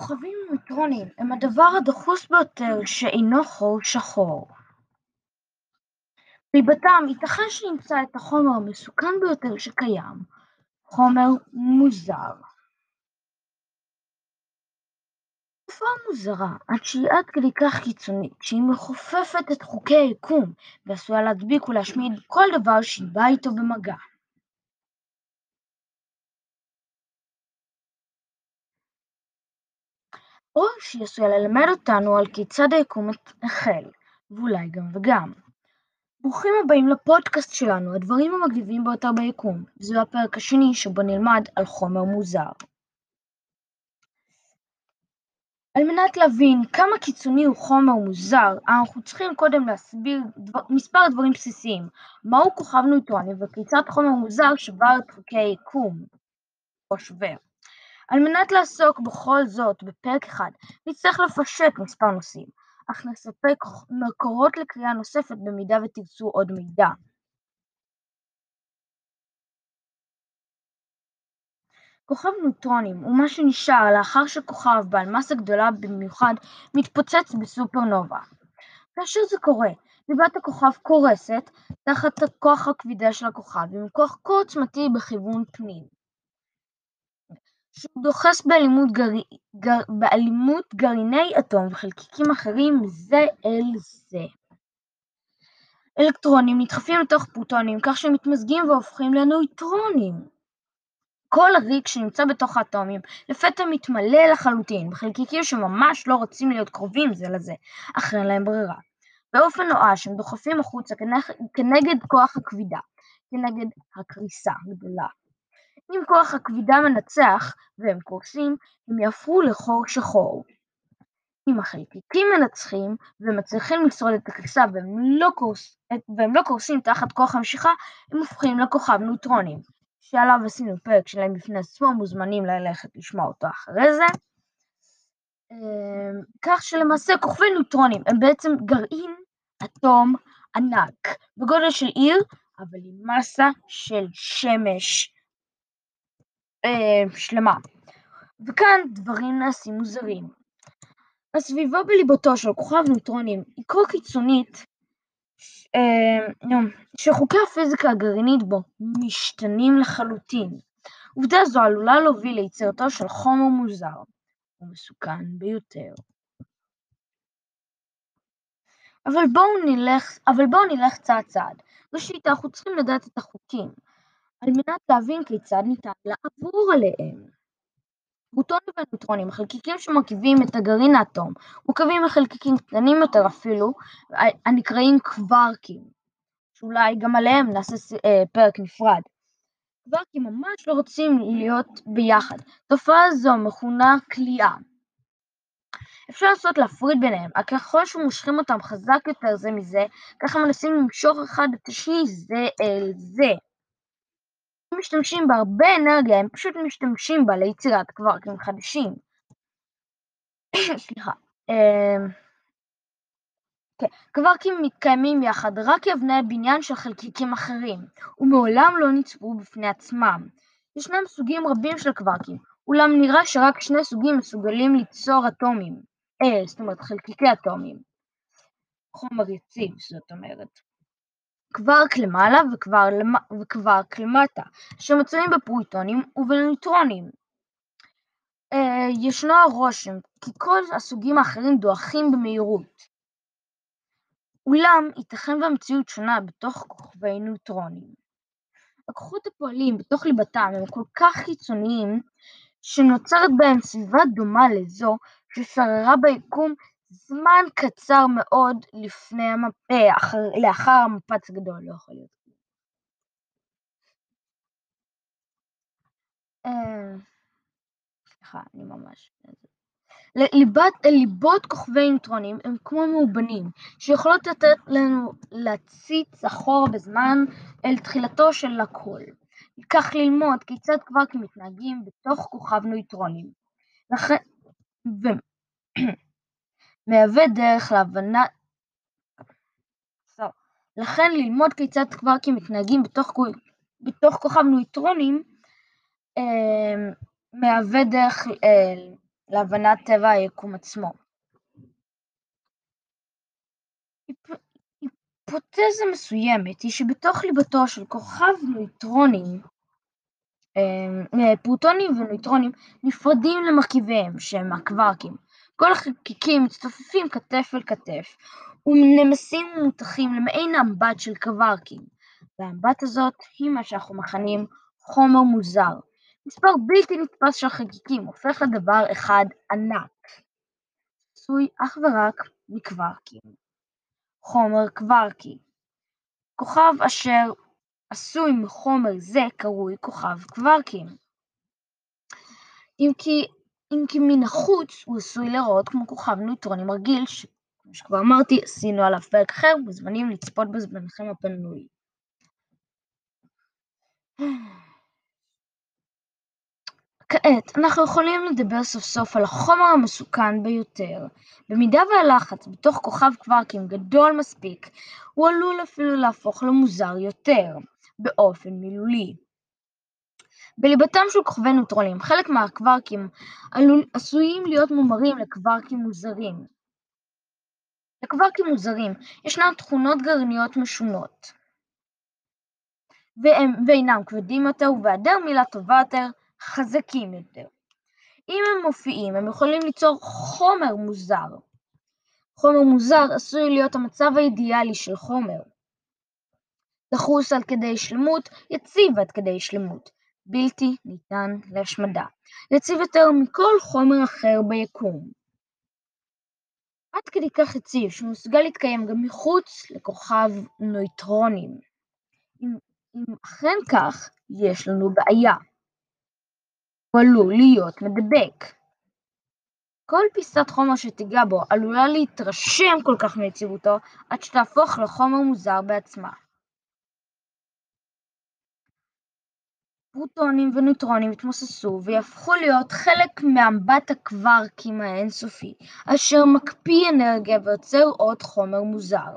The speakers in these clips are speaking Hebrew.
כוכבים נייטרוניים הם הדבר הדחוס ביותר שאינו חור שחור. בליבתם ייתכן שנמצא את החומר המסוכן ביותר שקיים, חומר מוזר. תופעה מוזרה עד שהיא עד כדי כך קיצונית שהיא מכופפת את חוקי היקום ועשויה להדביק ולהשמיד כל דבר שהיא באה איתו במגע. או עשויה ללמד אותנו על כיצד היקום החל, ואולי גם וגם. ברוכים הבאים לפודקאסט שלנו, הדברים המגניבים ביותר ביקום, וזהו הפרק השני שבו נלמד על חומר מוזר. על מנת להבין כמה קיצוני הוא חומר מוזר, אנחנו צריכים קודם להסביר דבר, מספר דברים בסיסיים, מהו כוכב נייטרוני וכיצד חומר מוזר שבר את חוקי היקום, או שובר. על מנת לעסוק בכל זאת בפרק אחד, נצטרך לפשט מספר נושאים, אך נספק מקורות לקריאה נוספת במידה ותרצו עוד מידע. כוכב נוטרונים הוא מה שנשאר לאחר שכוכב בעל מסה גדולה במיוחד מתפוצץ בסופרנובה. כאשר זה קורה, ליבת הכוכב קורסת תחת הכוח הכבידה של הכוכב עם כוח כה עוצמתי בכיוון פנים. שהוא דוחס באלימות, גר... גר... באלימות גרעיני אטום וחלקיקים אחרים זה אל זה. אלקטרונים נדחפים לתוך פרוטונים כך שהם מתמזגים והופכים לנויטרונים. כל ריק שנמצא בתוך האטומים לפתע מתמלא לחלוטין בחלקיקים שממש לא רוצים להיות קרובים זה לזה, אך אין להם ברירה. באופן נואש הם דוחפים החוצה כנגד כוח הכבידה, כנגד הקריסה הגדולה. אם כוח הכבידה מנצח והם קורסים, הם יהפכו לחור שחור. אם החלקיקים מנצחים ומצליחים לשרוד את הקריסה והם לא, קורס, והם לא קורסים תחת כוח המשיכה, הם הופכים לכוכב נוטרונים, שעליו עשינו פרק שלהם בפני עצמו, מוזמנים ללכת לשמוע אותו אחרי זה. אמ, כך שלמעשה כוכבי נוטרונים הם בעצם גרעין אטום ענק, בגודל של עיר, אבל עם מסה של שמש. אה, שלמה. וכאן דברים נעשים מוזרים. הסביבה בליבתו של כוכב נוטרונים היא כה קיצונית אה, שחוקי הפיזיקה הגרעינית בו משתנים לחלוטין. עובדה זו עלולה להוביל ליצירתו של חומר מוזר ומסוכן ביותר. אבל בואו נלך, אבל בואו נלך צעד צעד. ראשית, אנחנו צריכים לדעת את החוקים. על מנת להבין כיצד ניתן לעבור עליהם. פרוטונים ונוטרונים, החלקיקים שמרכיבים את הגרעין האטום, מורכבים מחלקיקים קטנים יותר אפילו, הנקראים קווארקים, שאולי גם עליהם נעשה אה, פרק נפרד. קווארקים ממש לא רוצים להיות ביחד. תופעה זו מכונה כליאה. אפשר לנסות להפריד ביניהם, אך ככל שמושכים אותם חזק יותר זה מזה, ככה מנסים למשוך אחד את השני זה אל זה. משתמשים בהרבה אנרגיה, הם פשוט משתמשים בה ליצירת קווארקים חדשים. סליחה. אמ, כן, קווארקים מתקיימים יחד רק כאבני בניין של חלקיקים אחרים, ומעולם לא נצפו בפני עצמם. ישנם סוגים רבים של קווארקים, אולם נראה שרק שני סוגים מסוגלים ליצור אטומים, אה, זאת אומרת חלקיקי אטומים. חומר יציב, זאת אומרת. קווארק למעלה וקווארק למטה, שמצויים בפרוטונים ובניוטרונים. אה, ישנו הרושם כי כל הסוגים האחרים דועכים במהירות. אולם ייתכן והמציאות שונה בתוך כוכבי ניוטרונים. הכוחות הפועלים בתוך ליבתם הם כל כך קיצוניים שנוצרת בהם סביבה דומה לזו ששררה ביקום זמן קצר מאוד לפני המפה, אחר, לאחר המפץ הגדול, לא יכול להיות. אה, סליחה, אני ממש... ליבת, ליבות כוכבי ניוטרונים הם כמו מאובנים, שיכולות לתת לנו להציץ אחורה בזמן אל תחילתו של הכל. כך ללמוד כיצד קווארקים מתנהגים בתוך כוכב ניוטרונים. לכן. מהווה דרך להבנה לכן ללמוד כיצד קווארקים מתנהגים בתוך, בתוך כוכב ניוטרונים אה, מהווה דרך אה, להבנת טבע היקום עצמו. היפותזה מסוימת היא שבתוך ליבתו של כוכב נויטרונים, אה, פרוטונים ונויטרונים נפרדים למרכיביהם שהם הקווארקים. כל החלקיקים מצטופפים כתף אל כתף ונמסים ומותחים למעין אמבט של קווארקים, והאמבט הזאת היא מה שאנחנו מכנים חומר מוזר. מספר בלתי נתפס של חלקיקים הופך לדבר אחד ענק, עשוי אך ורק מקווארקים. חומר קווארקי כוכב אשר עשוי מחומר זה קרוי כוכב קווארקים. אם כי, אם כי מן החוץ הוא עשוי להיראות כמו כוכב נויטרונים רגיל, שכמו שכבר אמרתי, עשינו עליו פרק אחר, מוזמנים לצפות בזמנכם הפנוי. כעת אנחנו יכולים לדבר סוף סוף על החומר המסוכן ביותר. במידה והלחץ בתוך כוכב קווארקים גדול מספיק, הוא עלול אפילו להפוך למוזר יותר, באופן מילולי. בליבתם של כוכבי נוטרונים, חלק מהקווארקים עשויים להיות מומרים לקווארקים מוזרים. לקווארקים מוזרים ישנן תכונות גרעיניות משונות, והם, ואינם כבדים יותר, ובהיעדר מילה טובה יותר, חזקים יותר. אם הם מופיעים, הם יכולים ליצור חומר מוזר. חומר מוזר עשוי להיות המצב האידיאלי של חומר. דחוס עד כדי שלמות, יציב עד כדי שלמות, בלתי ניתן להשמדה. יציב יותר מכל חומר אחר ביקום. עד כדי כך יציב שהוא מסוגל להתקיים גם מחוץ לכוכב נויטרונים. אם, אם אכן כך, יש לנו בעיה. הוא עלול להיות מדבק. כל פיסת חומר שתיגע בו עלולה להתרשם כל כך מיציבותו עד שתהפוך לחומר מוזר בעצמה. פרוטונים ונויטרונים יתמוססו ויהפכו להיות חלק מאמבט הקווארקים האינסופי, אשר מקפיא אנרגיה ויוצר עוד חומר מוזר.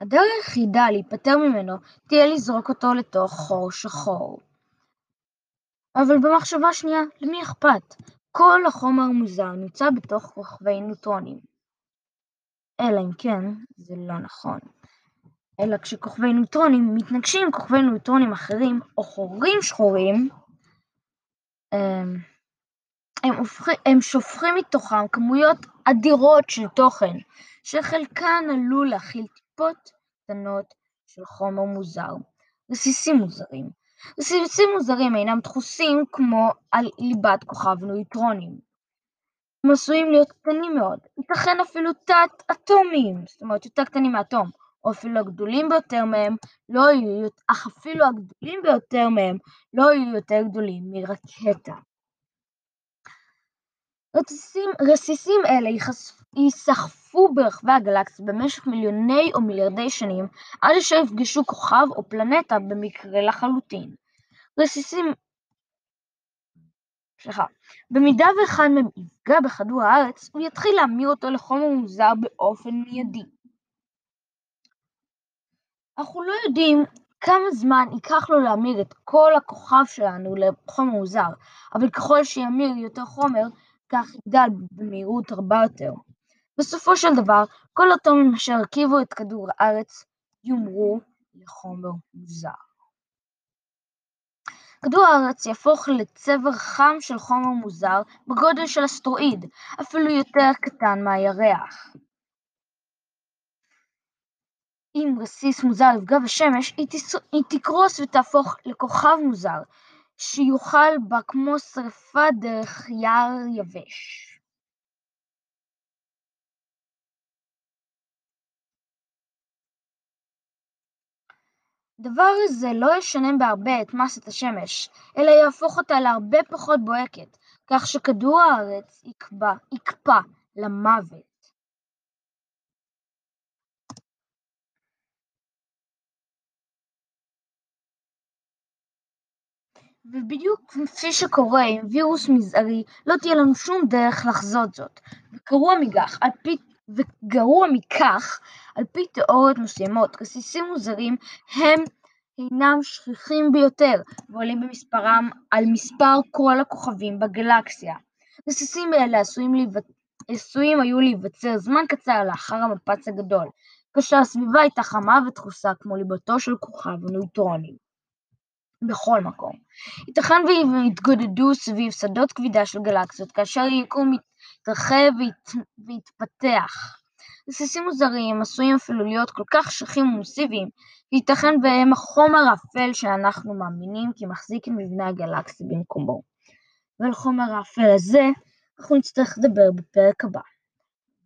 הדרך היחידה להיפטר ממנו תהיה לזרוק אותו לתוך חור שחור. אבל במחשבה שנייה, למי אכפת? כל החומר המוזר נמצא בתוך כוכבי נוטרונים. אלא אם כן, זה לא נכון. אלא כשכוכבי נוטרונים מתנגשים עם כוכבי נוטרונים אחרים או חורים שחורים, הם, הם, הם שופכים מתוכם כמויות אדירות של תוכן, שחלקן עלול להכיל טיפות קטנות של חומר מוזר. רסיסים מוזרים רסיסים מוזרים אינם דחוסים כמו על ליבת כוכב נויטרונים. הם עשויים להיות קטנים מאוד, ייתכן אפילו תת-אטומיים, זאת אומרת יותר קטנים מאטום, או אפילו הגדולים ביותר מהם לא יהיו, אך אפילו הגדולים ביותר מהם לא יהיו יותר גדולים מרקטה. רסיסים, רסיסים אלה ייסחפו ברחבי הגלקסיה במשך מיליוני או מיליארדי שנים עד אשר יפגשו כוכב או פלנטה במקרה לחלוטין. רסיסים סליחה, במידה ואחד מהם יפגע בכדור הארץ, הוא יתחיל להמיר אותו לחומר מוזר באופן מיידי. אנחנו לא יודעים כמה זמן ייקח לו להמיר את כל הכוכב שלנו לחומר מוזר, אבל ככל שימיר יותר חומר, כך יגדל במהירות רבה יותר. בסופו של דבר, כל אטומים אשר הרכיבו את כדור הארץ יומרו לחומר מוזר. כדור הארץ יהפוך לצבר חם של חומר מוזר בגודל של אסטרואיד, אפילו יותר קטן מהירח. אם רסיס מוזר יפגע בשמש, היא תקרוס ותהפוך לכוכב מוזר, שיוכל בה כמו שרפה דרך יער יבש. דבר זה לא ישנה בהרבה את מסת השמש, אלא יהפוך אותה להרבה פחות בוהקת, כך שכדור הארץ יקפא למוות. ובדיוק כפי שקורה עם וירוס מזערי, לא תהיה לנו שום דרך לחזות זאת. וגרוע מכך, על פי, וגרוע מכך, על פי תיאוריות מסוימות, רסיסים מוזרים הם הינם שכיחים ביותר ועולים במספרם על מספר כל הכוכבים בגלקסיה. רסיסים אלה עשויים היו להיווצר זמן קצר לאחר המפץ הגדול, כאשר הסביבה הייתה חמה ודחוסה כמו ליבתו של כוכב הנויטרונים. בכל מקום. ייתכן והם יתגודדו סביב שדות כבידה של גלקסיות כאשר היקום יתרחב ויתפתח. רסיסים מוזרים עשויים אפילו להיות כל כך קשיחים ומסיביים ייתכן והם החומר האפל שאנחנו מאמינים כי מחזיק את מבנה הגלקסיה במקומו. ועל חומר האפל הזה אנחנו נצטרך לדבר בפרק הבא.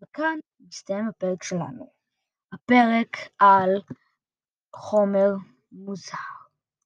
וכאן מסתיים הפרק שלנו. הפרק על חומר מוזר.